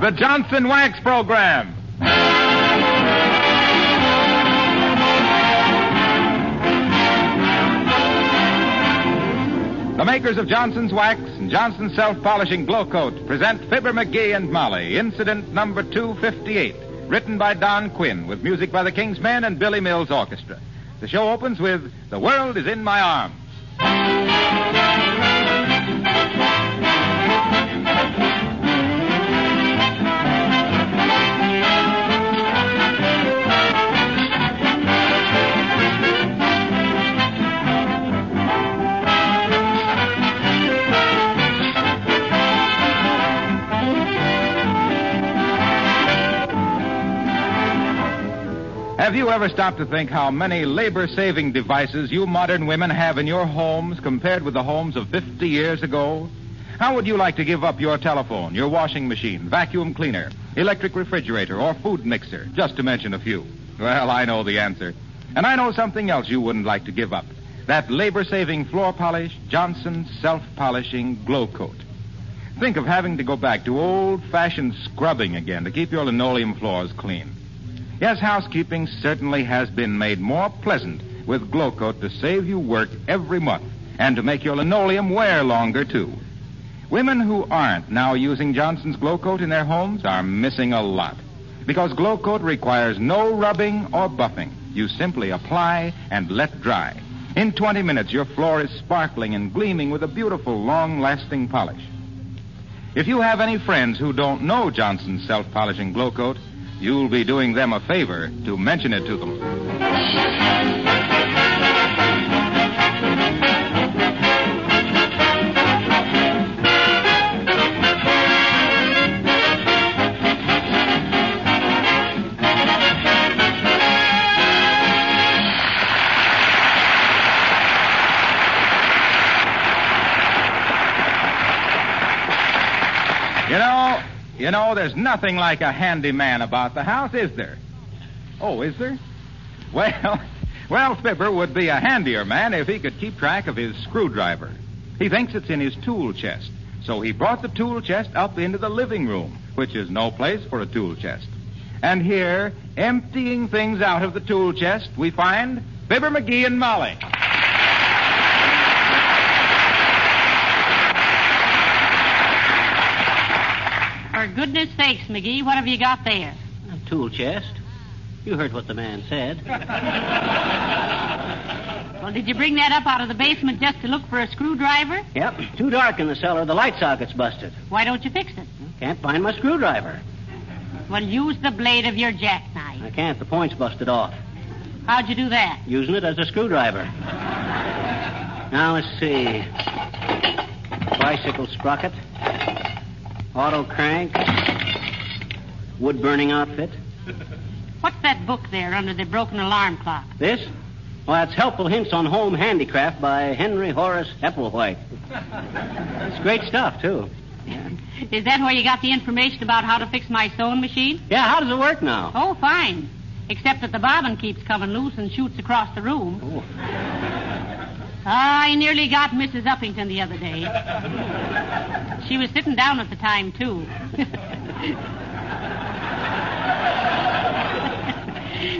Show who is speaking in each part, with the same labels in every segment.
Speaker 1: the Johnson Wax Program. The makers of Johnson's Wax and Johnson's Self Polishing Glo-Coat present Fibber McGee and Molly, incident number 258, written by Don Quinn, with music by the King's Men and Billy Mills Orchestra. The show opens with The World is in My Arms. Have you ever stopped to think how many labor saving devices you modern women have in your homes compared with the homes of 50 years ago? How would you like to give up your telephone, your washing machine, vacuum cleaner, electric refrigerator, or food mixer, just to mention a few? Well, I know the answer. And I know something else you wouldn't like to give up that labor saving floor polish, Johnson self polishing glo-coat. Think of having to go back to old fashioned scrubbing again to keep your linoleum floors clean. Yes, housekeeping certainly has been made more pleasant with Glo-Coat to save you work every month and to make your linoleum wear longer, too. Women who aren't now using Johnson's Glo-Coat in their homes are missing a lot. Because Glo-Coat requires no rubbing or buffing. You simply apply and let dry. In 20 minutes, your floor is sparkling and gleaming with a beautiful, long lasting polish. If you have any friends who don't know Johnson's self polishing Glo-Coat, you'll be doing them a favor to mention it to them. Know, there's nothing like a handy man about the house, is there? Oh, is there? Well, well, Fibber would be a handier man if he could keep track of his screwdriver. He thinks it's in his tool chest, so he brought the tool chest up into the living room, which is no place for a tool chest. And here, emptying things out of the tool chest, we find Fibber McGee and Molly.
Speaker 2: For goodness sakes, McGee, what have you got there?
Speaker 3: A tool chest. You heard what the man said.
Speaker 2: Well, did you bring that up out of the basement just to look for a screwdriver?
Speaker 3: Yep. Too dark in the cellar. The light socket's busted.
Speaker 2: Why don't you fix it?
Speaker 3: Can't find my screwdriver.
Speaker 2: Well, use the blade of your jackknife.
Speaker 3: I can't. The point's busted off.
Speaker 2: How'd you do that?
Speaker 3: Using it as a screwdriver. Now, let's see. Bicycle sprocket. Auto crank. Wood burning outfit.
Speaker 2: What's that book there under the broken alarm clock?
Speaker 3: This? Well, that's Helpful Hints on Home Handicraft by Henry Horace Epplewhite. It's great stuff, too.
Speaker 2: Is that where you got the information about how to fix my sewing machine?
Speaker 3: Yeah, how does it work now?
Speaker 2: Oh, fine. Except that the bobbin keeps coming loose and shoots across the room.
Speaker 3: Oh.
Speaker 2: I nearly got Mrs. Uppington the other day. She was sitting down at the time, too.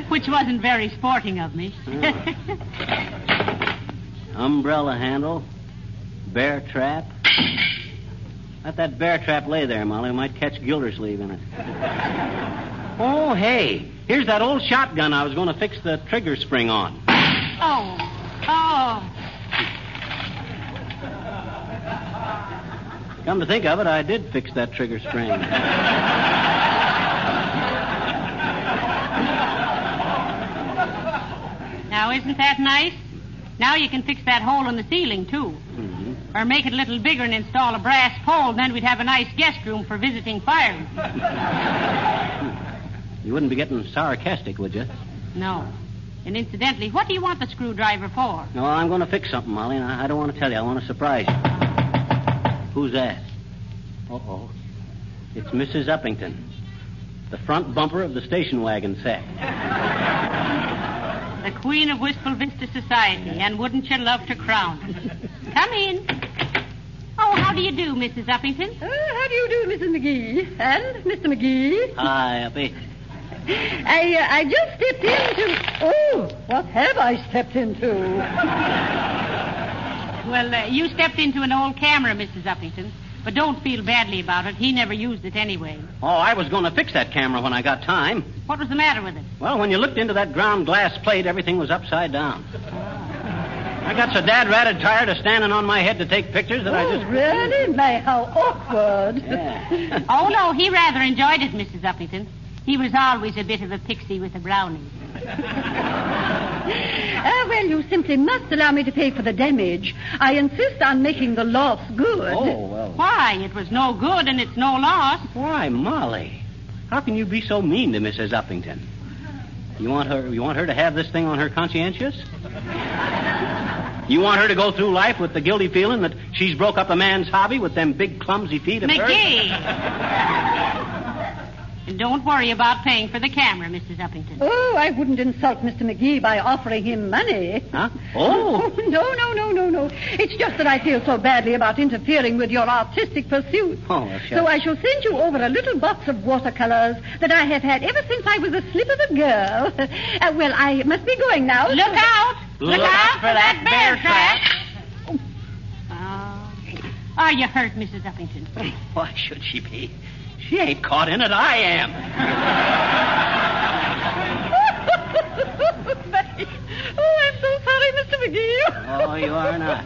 Speaker 2: Which wasn't very sporting of me.
Speaker 3: Umbrella handle. Bear trap. Let that bear trap lay there, Molly. We might catch Gildersleeve in it. Oh, hey. Here's that old shotgun I was going to fix the trigger spring on.
Speaker 2: oh, oh.
Speaker 3: Come to think of it, I did fix that trigger spring.
Speaker 2: Now, isn't that nice? Now you can fix that hole in the ceiling, too. Mm-hmm. Or make it a little bigger and install a brass pole, and then we'd have a nice guest room for visiting firemen.
Speaker 3: You wouldn't be getting sarcastic, would you?
Speaker 2: No. And incidentally, what do you want the screwdriver for?
Speaker 3: No, I'm going to fix something, Molly, and I I don't want to tell you. I want to surprise you. Who's that? Uh-oh. It's Mrs. Uppington, the front bumper of the station wagon set.
Speaker 2: The Queen of Wistful Vista Society, and wouldn't you love to crown her? Come in. Oh, how do you do, Mrs. Uppington?
Speaker 4: Uh, how do you do, Mrs. McGee? And Mr. McGee?
Speaker 3: Hi, Uppy.
Speaker 4: I, uh, I just stepped into. Oh, what have I stepped into?
Speaker 2: Well, uh, you stepped into an old camera, Mrs. Uppington. But don't feel badly about it. He never used it anyway.
Speaker 3: Oh, I was going to fix that camera when I got time.
Speaker 2: What was the matter with it?
Speaker 3: Well, when you looked into that ground glass plate, everything was upside down. I got so dad ratted tired of standing on my head to take pictures that I
Speaker 4: Oh,
Speaker 3: just.
Speaker 4: really? My, how awkward.
Speaker 3: Yeah.
Speaker 2: Oh, no, he rather enjoyed it, Mrs. Uppington. He was always a bit of a pixie with a brownie.
Speaker 4: Ah, well, you simply must allow me to pay for the damage. I insist on making the loss good.
Speaker 3: Oh, well.
Speaker 2: Why? It was no good and it's no loss.
Speaker 3: Why, Molly? How can you be so mean to Mrs. Uppington? You want her you want her to have this thing on her conscientious? You want her to go through life with the guilty feeling that she's broke up a man's hobby with them big clumsy feet of hers?
Speaker 2: McGee! and don't worry about paying for the camera, Mrs. Uppington.
Speaker 4: Oh, I wouldn't insult Mr. McGee by offering him money.
Speaker 3: Huh? Oh.
Speaker 4: no, no, no, no, no. It's just that I feel so badly about interfering with your artistic pursuit.
Speaker 3: Oh, well, sure.
Speaker 4: So I shall send you over a little box of watercolors that I have had ever since I was a slip of a girl. Uh, well, I must be going now.
Speaker 2: Look out!
Speaker 3: Look out for that bear
Speaker 2: trap! Oh. Are you hurt, Mrs. Uppington?
Speaker 3: Why should she be? She ain't caught in it. I am.
Speaker 4: Maggie. Oh, I'm so sorry, Mr. McGee.
Speaker 3: Oh, you are not.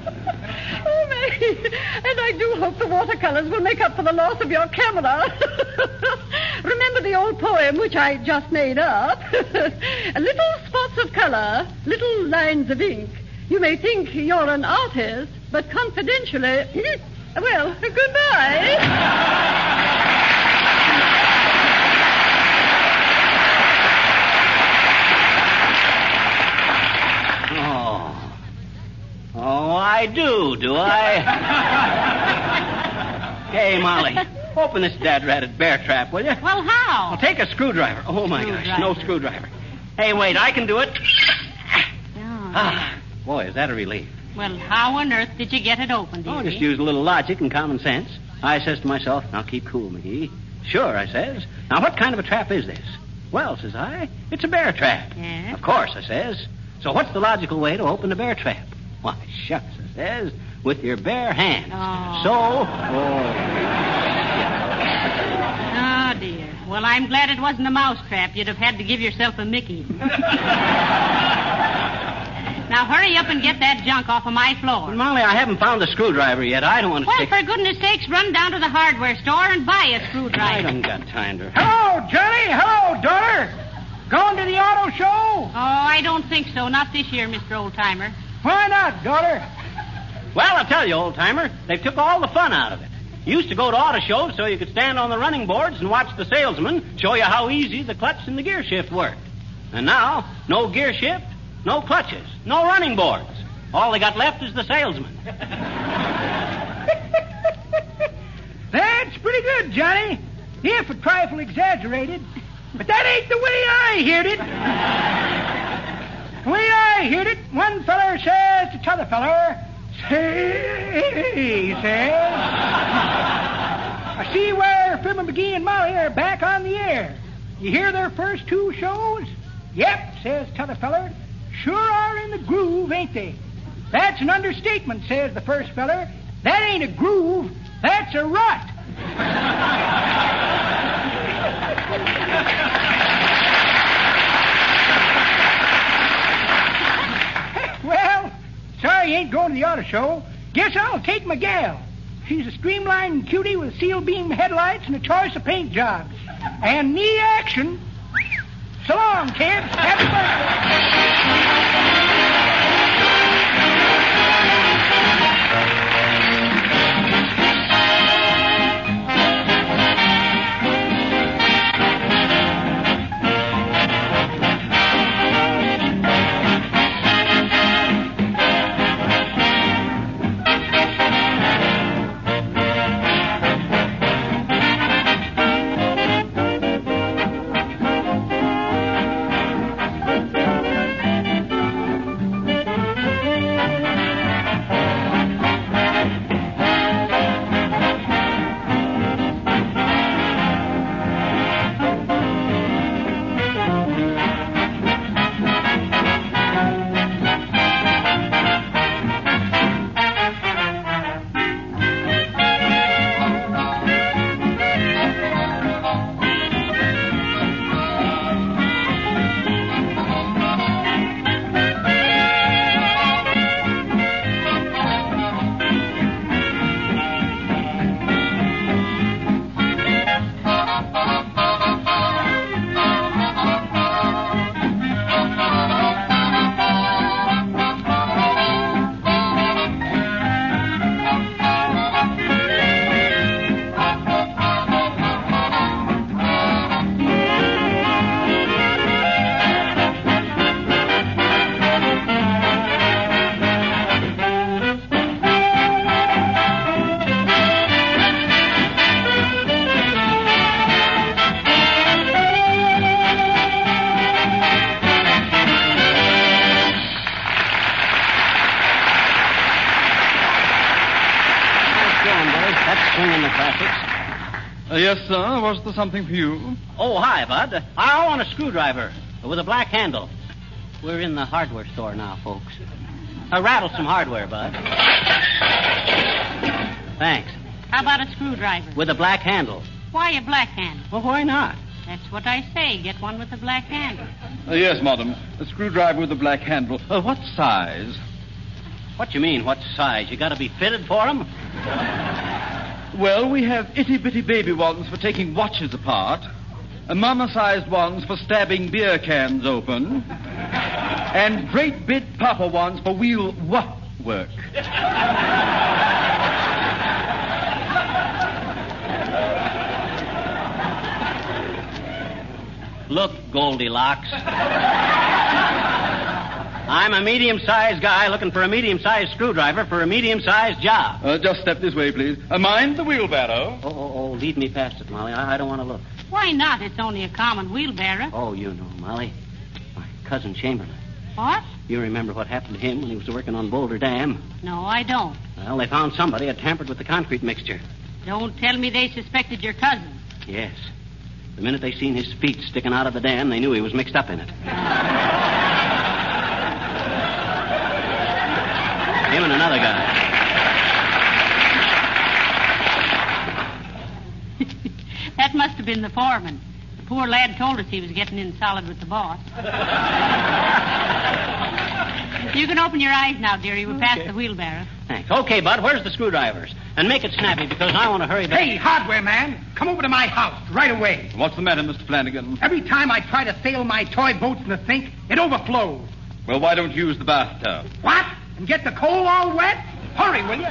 Speaker 4: Oh, Maggie. And I do hope the watercolors will make up for the loss of your camera. Remember the old poem which I just made up? little spots of color, little lines of ink. You may think you're an artist, but confidentially, well, goodbye.
Speaker 3: Oh. Oh, I do, do I? hey, Molly, open this dad ratted bear trap, will you?
Speaker 2: Well, how?
Speaker 3: Well, take a screwdriver. Oh, my gosh, no
Speaker 2: Screwdriver.
Speaker 3: screwdriver. Hey, wait, I can do it.
Speaker 2: Oh.
Speaker 3: Ah, boy, is that a relief.
Speaker 2: Well, how on earth did you get it open,
Speaker 3: Oh,
Speaker 2: dearie?
Speaker 3: just use a little logic and common sense. I says to myself, now keep cool, McGee. Sure, I says. Now, what kind of a trap is this? Well, says I, it's a bear trap.
Speaker 2: Yes?
Speaker 3: Of course, I says. So what's the logical way to open a bear trap? Why, shucks, I says, with your bare hands.
Speaker 2: Oh.
Speaker 3: So, oh,
Speaker 2: Oh, dear. Well, I'm glad it wasn't a mouse trap. You'd have had to give yourself a Mickey. now, hurry up and get that junk off of my
Speaker 3: Well,
Speaker 2: floor.
Speaker 3: Molly, I haven't found the screwdriver yet. I don't want to
Speaker 2: Well,
Speaker 3: stick...
Speaker 2: for goodness sakes, run down to the hardware store and buy a screwdriver.
Speaker 3: I don't got time to...
Speaker 5: Hello, Johnny. Hello, daughter. Going to the auto show?
Speaker 2: Oh, I don't think so. Not this year, Mr. Oldtimer.
Speaker 5: Why not, daughter?
Speaker 3: Well, I'll tell you, old timer, they took all the fun out of it. You used to go to auto shows so you could stand on the running boards and watch the salesman show you how easy the clutch and the gear shift worked. And now, no gear shift, no clutches, no running boards. All they got left is the salesman.
Speaker 5: That's pretty good, Johnny. If a trifle exaggerated. But that ain't the way I heard it. Way I heard it, one feller says to t'other feller, say, says, I see where Fibber McGee and Molly are back on the air. You hear their first two shows? Yep, says t'other feller. Sure are in the groove, ain't they? That's an understatement, says the first feller. That ain't a groove, that's a rut. Well, sorry ain't going to the auto show. Guess I'll take my gal. She's a streamlined cutie with seal beam headlights and a choice of paint jobs. And knee action. So long, kids. Happy birthday.
Speaker 6: Sir. Was there something for you?
Speaker 3: Oh, hi, Bud. I want a screwdriver with a black handle. We're in the hardware store now, folks. I rattled some hardware, Bud. Thanks.
Speaker 2: How about a screwdriver?
Speaker 3: With a black handle.
Speaker 2: Why a black handle?
Speaker 3: Well, why not?
Speaker 2: That's what I say. Get one with a black handle.
Speaker 6: Uh, yes, madam. A screwdriver with a black handle. Uh, what size?
Speaker 3: What you mean, what size? You gotta be fitted for 'em?
Speaker 6: Well, we have itty bitty baby ones for taking watches apart, mama sized ones for stabbing beer cans open, and great big papa ones for wheel what work.
Speaker 3: Look, Goldilocks. I'm a medium sized guy looking for a medium sized screwdriver for a medium sized job.
Speaker 6: Uh, just step this way, please. Uh, mind the wheelbarrow.
Speaker 3: Oh, oh, oh, lead me past it, Molly. I, I don't want to look.
Speaker 2: Why not? It's only a common wheelbarrow.
Speaker 3: Oh, you know, Molly. My cousin Chamberlain.
Speaker 2: What?
Speaker 3: You remember what happened to him when he was working on Boulder Dam?
Speaker 2: No, I don't.
Speaker 3: Well, they found somebody had tampered with the concrete mixture.
Speaker 2: Don't tell me they suspected your cousin.
Speaker 3: Yes. The minute they seen his feet sticking out of the dam, they knew he was mixed up in it. Him and another guy.
Speaker 2: That must have been the foreman. The poor lad told us he was getting in solid with the boss. you can open your eyes now, dearie. We're past the wheelbarrow.
Speaker 3: Thanks. Okay, Bud, where's the screwdrivers? And make it snappy because I want to hurry back.
Speaker 5: Hey, hardware man, come over to my house right away.
Speaker 6: What's the matter, Mr. Flanagan?
Speaker 5: Every time I try to sail my toy boats in the sink, it overflows.
Speaker 6: Well, why don't you use the bathtub?
Speaker 5: What? And get the coal all wet? Hurry, will you?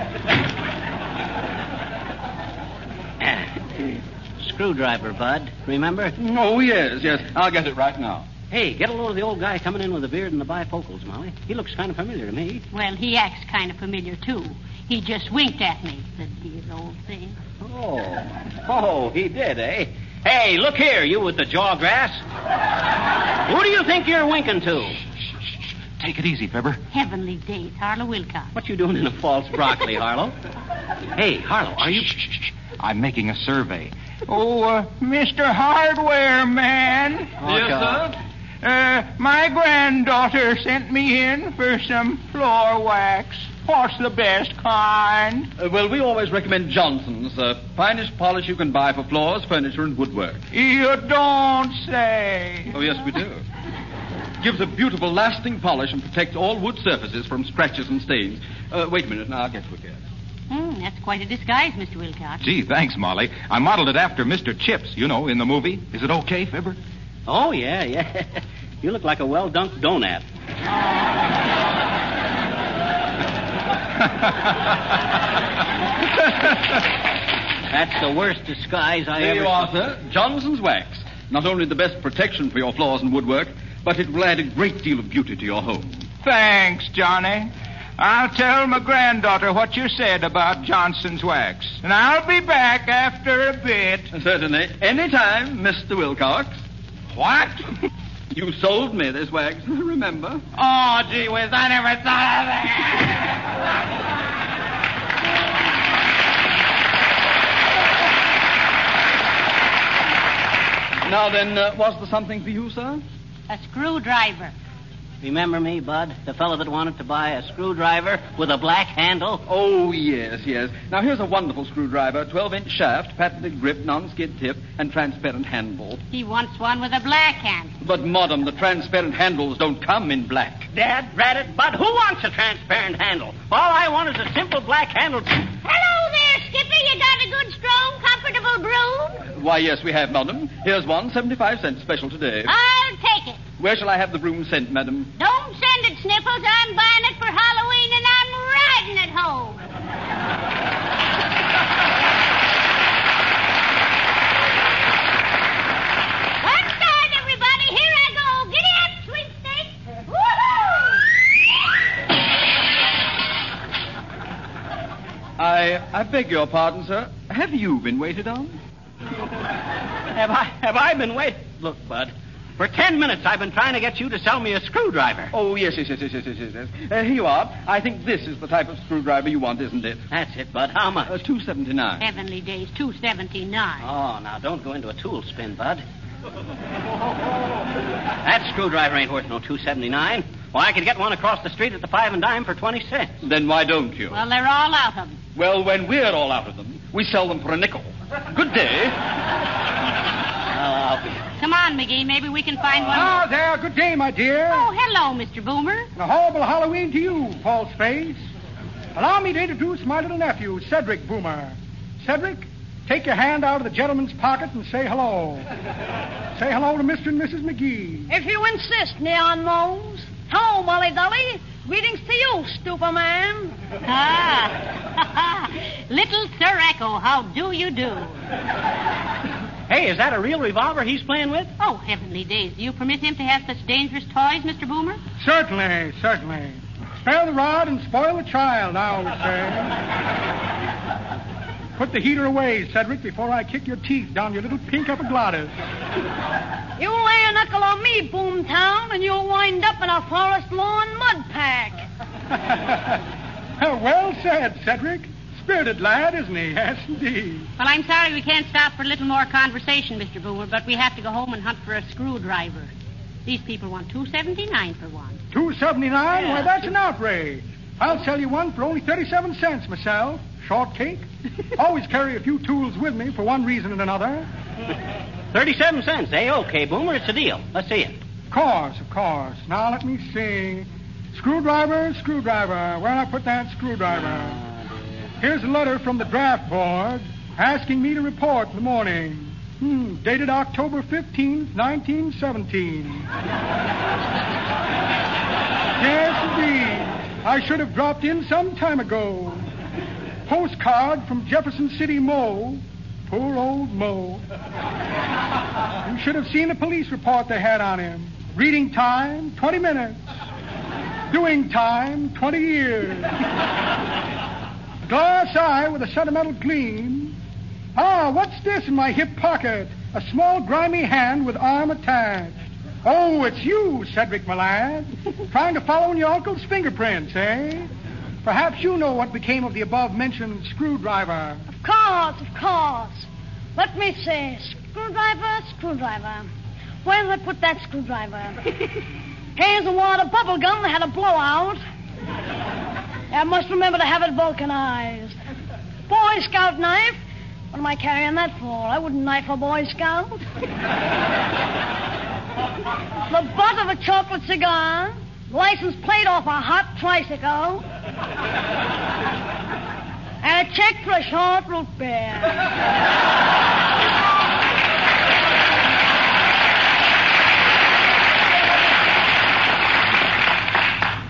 Speaker 3: Screwdriver, Bud. Remember?
Speaker 6: Oh, yes, yes. I'll get it right now.
Speaker 3: Hey, get a load of the old guy coming in with the beard and the bifocals, Molly. He looks kind of familiar to me.
Speaker 2: Well, he acts kind of familiar, too. He just winked at me, the dear old thing.
Speaker 3: Oh. Oh, he did, eh? Hey, look here, you with the jaw grass. Who do you think you're winking to?
Speaker 1: Take it easy, Fibber.
Speaker 2: Heavenly days, Harlow Wilcox.
Speaker 3: What you doing in a false broccoli, Harlow? Hey, Harlow, are you...
Speaker 1: Shh, shh, shh. I'm making a survey. Oh, uh, Mr. Hardware Man.
Speaker 6: yes, sir.
Speaker 1: Uh, my granddaughter sent me in for some floor wax. What's the best kind?
Speaker 6: Uh, well, we always recommend Johnson's, uh, finest polish you can buy for floors, furniture, and woodwork.
Speaker 1: You don't say.
Speaker 6: Oh, yes, we do. Gives a beautiful, lasting polish and protects all wood surfaces from scratches and stains. Uh, wait a minute, now I'll get to it again.
Speaker 2: Hmm, that's quite a disguise, Mr. Wilcox.
Speaker 1: Gee, thanks, Molly. I modeled it after Mr. Chips, you know, in the movie. Is it okay, Fibber?
Speaker 3: Oh, yeah, yeah. You look like a well-dunked donut. That's the worst disguise I
Speaker 6: There
Speaker 3: ever...
Speaker 6: you are, sir. Johnson's wax. Not only the best protection for your floors and woodwork, but it will add a great deal of beauty to your home.
Speaker 1: Thanks, Johnny. I'll tell my granddaughter what you said about Johnson's wax. And I'll be back after a bit.
Speaker 6: Certainly. Anytime, Mr. Wilcox.
Speaker 1: What?
Speaker 6: You sold me this wax, remember?
Speaker 1: Oh, gee whiz, I never thought of that.
Speaker 6: Now then, uh, was there something for you, sir?
Speaker 2: A screwdriver.
Speaker 3: Remember me, Bud? The fellow that wanted to buy a screwdriver with a black handle?
Speaker 6: Oh, yes, yes. Now, here's a wonderful screwdriver 12 inch shaft, patented grip, non skid tip, and transparent handle.
Speaker 2: He wants one with a black handle.
Speaker 6: But, Madam, the transparent handles don't come in black.
Speaker 3: Dad, rat it, Bud. Who wants a transparent handle? All I want is a simple black handle.
Speaker 2: Hello there, Skipper. You got a good, strong, comfortable broom?
Speaker 6: Why, yes, we have, Madam. Here's one, 75 cents special today.
Speaker 2: I'll take it.
Speaker 6: Where shall I have the broom sent, Madam?
Speaker 2: Don't send it, Sniffles. I'm buying it for Halloween and I'm riding it home. One side, everybody. Here I go. Giddy up, sweepstakes. Woohoo!
Speaker 6: I, I beg your pardon, sir. Have you been waited on?
Speaker 3: Have I have I been waiting? Look, Bud, For ten minutes I've been trying to get you to sell me a screwdriver.
Speaker 6: Oh, yes, yes, yes, yes, yes, yes, yes. yes. Uh, here you are. I think this is the type of screwdriver you want, isn't it?
Speaker 3: That's it, Bud. How much?
Speaker 6: Uh, two seventy nine.
Speaker 2: Heavenly days, 279.
Speaker 3: Oh, now don't go into a tool spin, Bud. that screwdriver ain't worth no two seventy nine. Why, I could get one across the street at the five and dime for twenty cents.
Speaker 6: Then why don't you?
Speaker 2: Well, they're all out of them.
Speaker 6: Well, when we're all out of them, we sell them for a nickel. Good day.
Speaker 3: Well, I'll be.
Speaker 2: Come on, McGee. Maybe we can find one.
Speaker 5: Ah, there. Good day, my dear.
Speaker 2: Oh, hello, Mr. Boomer.
Speaker 5: And a horrible Halloween to you, false face. Allow me to introduce my little nephew, Cedric Boomer. Cedric, take your hand out of the gentleman's pocket and say hello. say hello to Mr. and Mrs. McGee.
Speaker 7: If you insist, Neon Nose. Hello, Molly Dolly. Greetings to you, stupid man.
Speaker 2: Ah. Little Sir Echo, how do you do?
Speaker 3: Hey, is that a real revolver he's playing with?
Speaker 2: Oh, heavenly days. Do you permit him to have such dangerous toys, Mr. Boomer?
Speaker 5: Certainly, certainly. Spare the rod and spoil the child, I always say. Put the heater away, Cedric, before I kick your teeth down your little pink epiglottis.
Speaker 7: You lay a knuckle on me, Boomtown, and you'll wind up in a forest lawn mud pack.
Speaker 5: well said, Cedric. Spirited lad, isn't he? Yes, indeed.
Speaker 2: Well, I'm sorry we can't stop for a little more conversation, Mr. Boomer, but we have to go home and hunt for a screwdriver. These people want 279 for one.
Speaker 5: Two seventy nine? Why, that's an outrage. I'll sell you one for only thirty-seven cents myself. Shortcake. Always carry a few tools with me for one reason and another.
Speaker 3: Thirty-seven cents, eh? Okay, Boomer, it's a deal. Let's see it.
Speaker 5: Of course, of course. Now let me see. Screwdriver, screwdriver. Where'd I put that screwdriver? Here's a letter from the draft board asking me to report in the morning. Hmm, dated October 15th, 1917. yes, indeed. I should have dropped in some time ago. Postcard from Jefferson City Mo. Poor old Mo. You should have seen the police report they had on him. Reading time, 20 minutes. Doing time, 20 years. Glass eye with a sentimental gleam. Ah, what's this in my hip pocket? A small grimy hand with arm attached. Oh, it's you, Cedric, my lad. Trying to follow in your uncle's fingerprints, eh? Perhaps you know what became of the above-mentioned screwdriver.
Speaker 7: Of course, of course. Let me see. Screwdriver, screwdriver. Where did I put that screwdriver? Here's a wad of bubble gum that had a blowout. I must remember to have it vulcanized. Boy Scout knife. What am I carrying that for? I wouldn't knife a Boy Scout. the butt of a chocolate cigar. License plate off a hot tricycle. And a check for a short root beer.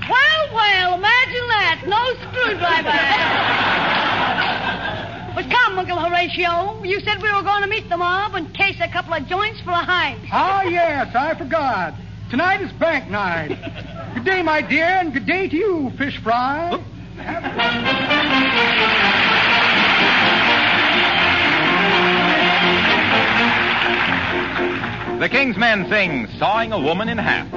Speaker 7: Well, well, imagine that. No screwdriver. but come, Uncle Horatio. You said we were going to meet the mob and case a couple of joints for a heist.
Speaker 5: Ah, yes, I forgot. Tonight is bank night. Good day, my dear, and good day to you, fish fry.
Speaker 1: The King's Men sing Sawing a Woman in Half.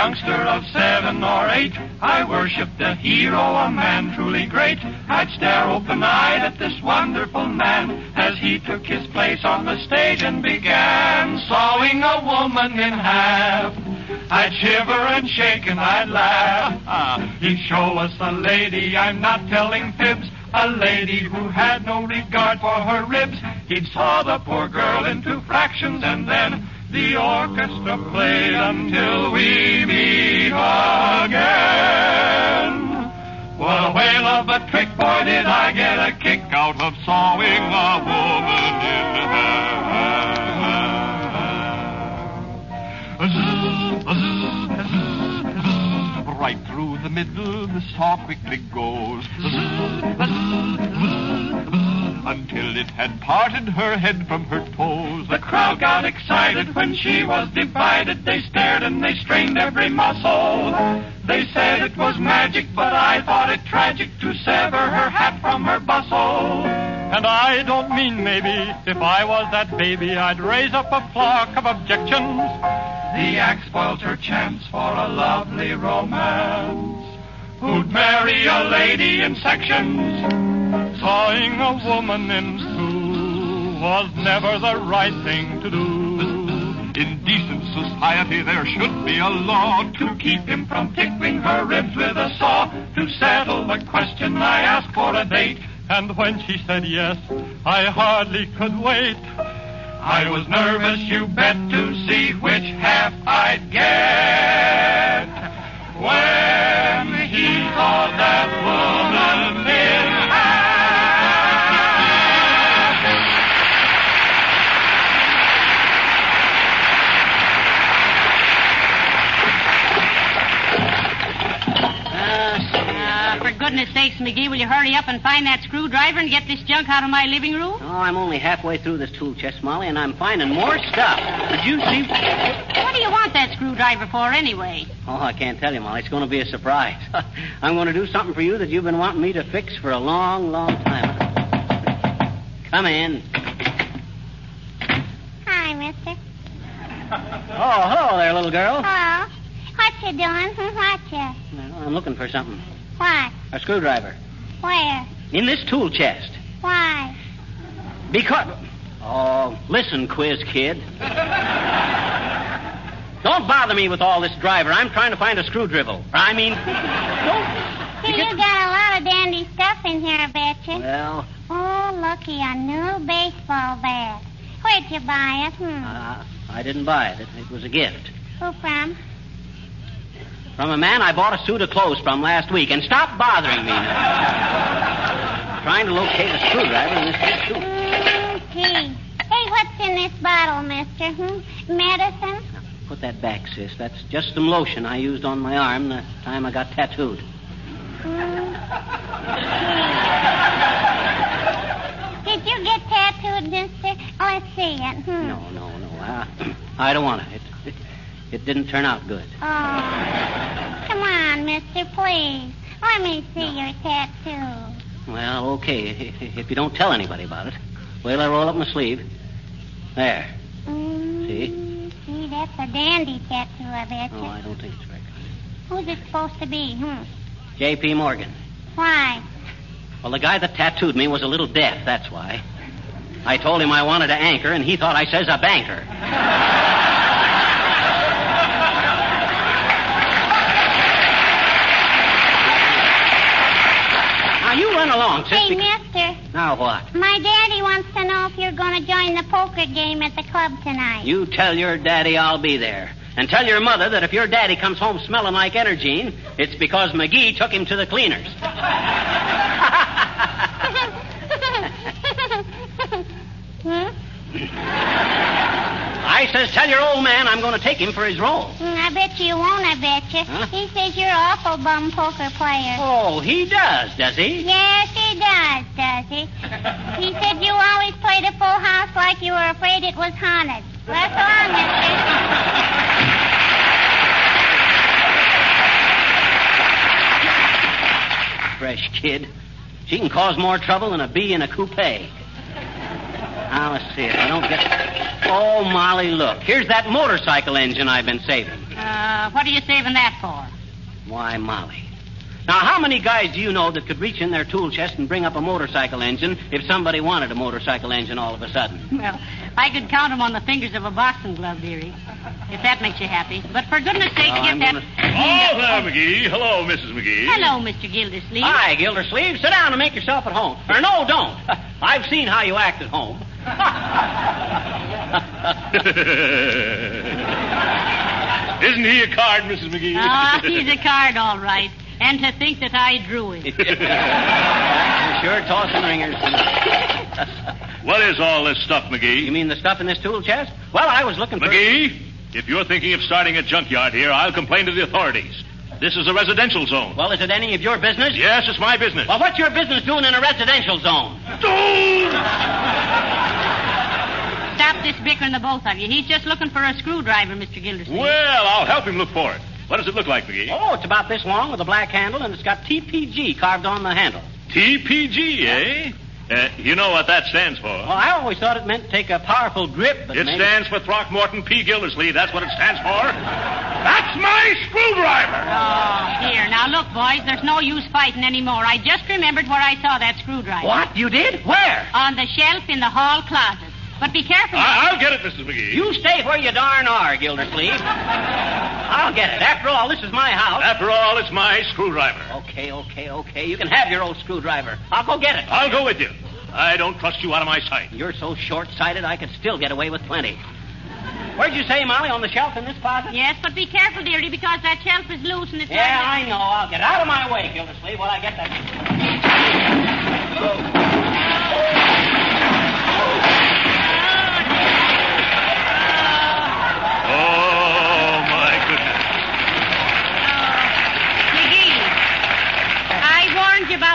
Speaker 8: Youngster of seven or eight, I worshipped a hero, a man truly great. I'd stare open-eyed at this wonderful man as he took his place on the stage and began sawing a woman in half. I'd shiver and shake and I'd laugh. He'd show us a lady, I'm not telling fibs, a lady who had no regard for her ribs. He'd saw the poor girl into fractions and then the orchestra played until we meet again. What a whale of a trick, boy, did I get a kick out of sawing a woman in half. Right through the middle, the saw quickly goes. Until it had parted her head from her toes. The crowd got excited when she was divided. They stared and they strained every muscle. They said it was magic, but I thought it tragic to sever her hat from her bustle.
Speaker 9: And I don't mean maybe. If I was that baby, I'd raise up a flock of objections.
Speaker 8: The act spoiled her chance for a lovely romance. Who'd marry a lady in sections?
Speaker 9: Sawing a woman in two was never the right thing to do.
Speaker 8: In decent society, there should be a law to keep him from tickling her ribs with a saw. To settle the question, I asked for a date.
Speaker 9: And when she said yes, I hardly could wait.
Speaker 8: I was nervous, you bet, to see which half I'd get. When he thought that woman
Speaker 2: sakes, McGee, will you hurry up and find that screwdriver and get this junk out of my living room?
Speaker 3: Oh, I'm only halfway through this tool chest, Molly, and I'm finding more stuff. Did you see?
Speaker 2: What do you want that screwdriver for, anyway?
Speaker 3: Oh, I can't tell you, Molly. It's going to be a surprise. I'm going to do something for you that you've been wanting me to fix for a long, long time. Come in.
Speaker 10: Hi, mister.
Speaker 3: Oh, hello there, little girl.
Speaker 10: Hello. What you doing? What you?
Speaker 3: Well, I'm looking for something.
Speaker 10: What?
Speaker 3: A screwdriver.
Speaker 10: Where?
Speaker 3: In this tool chest.
Speaker 10: Why?
Speaker 3: Because. Oh, listen, quiz kid. Don't bother me with all this driver. I'm trying to find a screwdriver. I mean, don't.
Speaker 10: See, you got a lot of dandy stuff in here, I bet you.
Speaker 3: Well,
Speaker 10: Oh, looky, a new baseball bat. Where'd you buy it? Hmm.
Speaker 3: uh, I didn't buy it. it. It was a gift.
Speaker 10: Who from?
Speaker 3: From a man I bought a suit of clothes from last week. And stop bothering me now. Trying to locate a screwdriver in this big suit.
Speaker 10: Mm. Hey, what's in this bottle, mister? Hmm? Medicine?
Speaker 3: Put that back, sis. That's just some lotion I used on my arm the time I got tattooed.
Speaker 10: Did you get tattooed, mister? Oh, let's see it. Hmm.
Speaker 3: No, no, no. Uh, I don't want it. It, it. didn't turn out good.
Speaker 10: Oh. Come on, mister, please. Let me see your tattoo.
Speaker 3: Well, okay. If you don't tell anybody about it. Wait till I roll up my sleeve. There.
Speaker 10: Mm,
Speaker 3: See?
Speaker 10: See, that's a dandy tattoo, I bet
Speaker 3: Oh,
Speaker 10: you.
Speaker 3: I don't think it's very good.
Speaker 10: Who's it supposed to be? Hmm.
Speaker 3: J.P. Morgan.
Speaker 10: Why?
Speaker 3: Well, the guy that tattooed me was a little deaf, that's why. I told him I wanted to anchor, and he thought I says a banker. now, you run along.
Speaker 10: Hey, mister.
Speaker 3: Now what?
Speaker 10: My daddy wants to know if you're going to join the poker game at the club tonight.
Speaker 3: You tell your daddy I'll be there. And tell your mother that if your daddy comes home smelling like Energine, it's because McGee took him to the cleaners.
Speaker 10: hmm?
Speaker 3: I says, tell your old man I'm going to take him for his role.
Speaker 10: I bet you won't, I bet you.
Speaker 3: Huh?
Speaker 10: He says you're an awful bum poker player.
Speaker 3: Oh, he does, does he?
Speaker 10: Yes, he does, does he? He said you always played a full house like you were afraid it was haunted. That's all, mister.
Speaker 3: Fresh kid. She can cause more trouble than a bee in a coupe. Now, let's see if I don't get. Oh, Molly, look. Here's that motorcycle engine I've been saving.
Speaker 2: Uh, what are you saving that for?
Speaker 3: Why, Molly. Now, how many guys do you know that could reach in their tool chest and bring up a motorcycle engine if somebody wanted a motorcycle engine all of a sudden?
Speaker 2: Well, I could count them on the fingers of a boxing glove, dearie. If that makes you happy. But for goodness sake,
Speaker 3: Oh,
Speaker 2: get
Speaker 3: I'm
Speaker 2: that.
Speaker 3: gonna-
Speaker 11: Oh, there, McGee. Hello, Mrs. McGee.
Speaker 2: Hello, Mr. Gildersleeve.
Speaker 3: Hi, Gildersleeve. Sit down and make yourself at home. Or no, don't. I've seen how you act at home.
Speaker 11: Isn't he a card, Mrs. McGee?
Speaker 2: Ah, he's a card, all right. And to think that I drew him.
Speaker 3: You're sure tossing ringers.
Speaker 11: what is all this stuff, McGee?
Speaker 3: You mean the stuff in this tool chest? Well, I was looking for.
Speaker 11: McGee, if you're thinking of starting a junkyard here, I'll complain to the authorities. This is a residential zone.
Speaker 3: Well, is it any of your business?
Speaker 11: Yes, it's my business.
Speaker 3: Well, what's your business doing in a residential zone?
Speaker 2: Stop this bickering, the both of you. He's just looking for a screwdriver, Mr. Gildersleeve.
Speaker 11: Well, I'll help him look for it. What does it look like, McGee?
Speaker 3: Oh, it's about this long with a black handle, and it's got TPG carved on the handle.
Speaker 11: TPG, eh? Uh, you know what that stands for.
Speaker 3: Well, I always thought it meant take a powerful grip, but
Speaker 11: It
Speaker 3: maybe...
Speaker 11: stands for Throckmorton P. Gildersleeve. That's what it stands for. That's my screwdriver.
Speaker 2: Oh, here. Now, look, boys, there's no use fighting anymore. I just remembered where I saw that screwdriver.
Speaker 3: What? You did? Where?
Speaker 2: On the shelf in the hall closet. But be careful.
Speaker 11: I- I'll get it, Mrs. McGee.
Speaker 3: You stay where you darn are, Gildersleeve. I'll get it. After all, this is my house.
Speaker 11: After all, it's my screwdriver.
Speaker 3: Okay, okay, okay. You can have your old screwdriver. I'll go get it.
Speaker 11: I'll go with you. I don't trust you out of my sight.
Speaker 3: You're so short-sighted, I could still get away with plenty. Where'd you say, Molly? On the shelf in this closet?
Speaker 2: Yes, but be careful, dearie, because that shelf is loose and it's...
Speaker 3: Yeah, I know. I'll get out of my way, Gildersleeve, while I get that.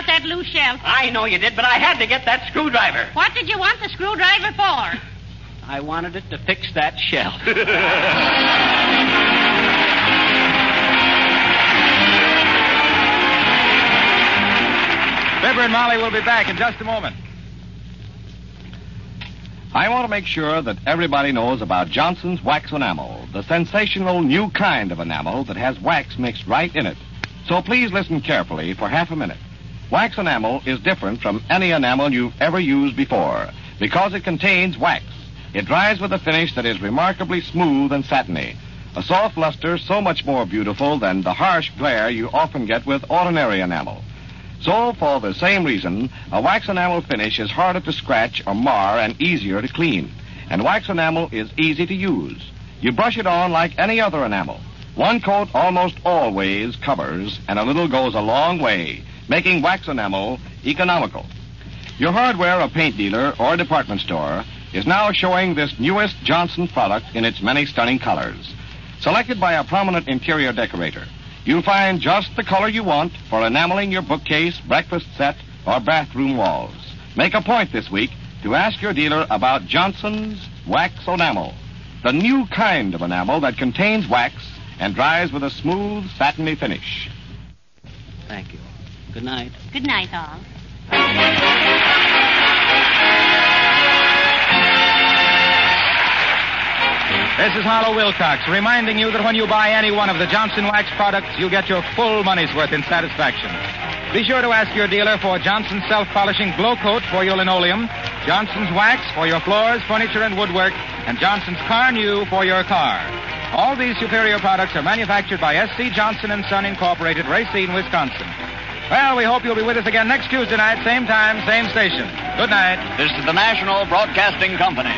Speaker 2: Warned you about that loose shelf.
Speaker 3: I know you did, but I had to get that screwdriver.
Speaker 2: What did you want the screwdriver for?
Speaker 3: I wanted it to fix that shelf.
Speaker 1: Fibber and Molly will be back in just a moment.
Speaker 12: I want to make sure that everybody knows about Johnson's Wax Enamel, the sensational new kind of enamel that has wax mixed right in it. So please listen carefully for half a minute. Wax enamel is different from any enamel you've ever used before because it contains wax. It dries with a finish that is remarkably smooth and satiny. A soft luster so much more beautiful than the harsh glare you often get with ordinary enamel. So, for the same reason, a wax enamel finish is harder to scratch or mar and easier to clean. And wax enamel is easy to use. You brush it on like any other enamel. One coat almost always covers, and a little goes a long way, making wax enamel economical. Your hardware or paint dealer or department store is now showing this newest Johnson product in its many stunning colors. Selected by a prominent interior decorator, you'll find just the color you want for enameling your bookcase, breakfast set, or bathroom walls. Make a point this week to ask your dealer about Johnson's Wax Enamel, the new kind of enamel that contains wax and dries with a smooth, satiny finish.
Speaker 3: Thank you. Good night.
Speaker 2: Good night, all.
Speaker 1: This is Harlow Wilcox reminding you that when you buy any one of the Johnson Wax products, you get your full money's worth in satisfaction. Be sure to ask your dealer for Johnson's self-polishing glo-coat for your linoleum, Johnson's Wax for your floors, furniture, and woodwork, and Johnson's Carnu for your car. All these superior products are manufactured by S.C. Johnson and Son Incorporated, Racine, Wisconsin. Well, we hope you'll be with us again next Tuesday night, same time, same station. Good night.
Speaker 13: This is the National Broadcasting Company.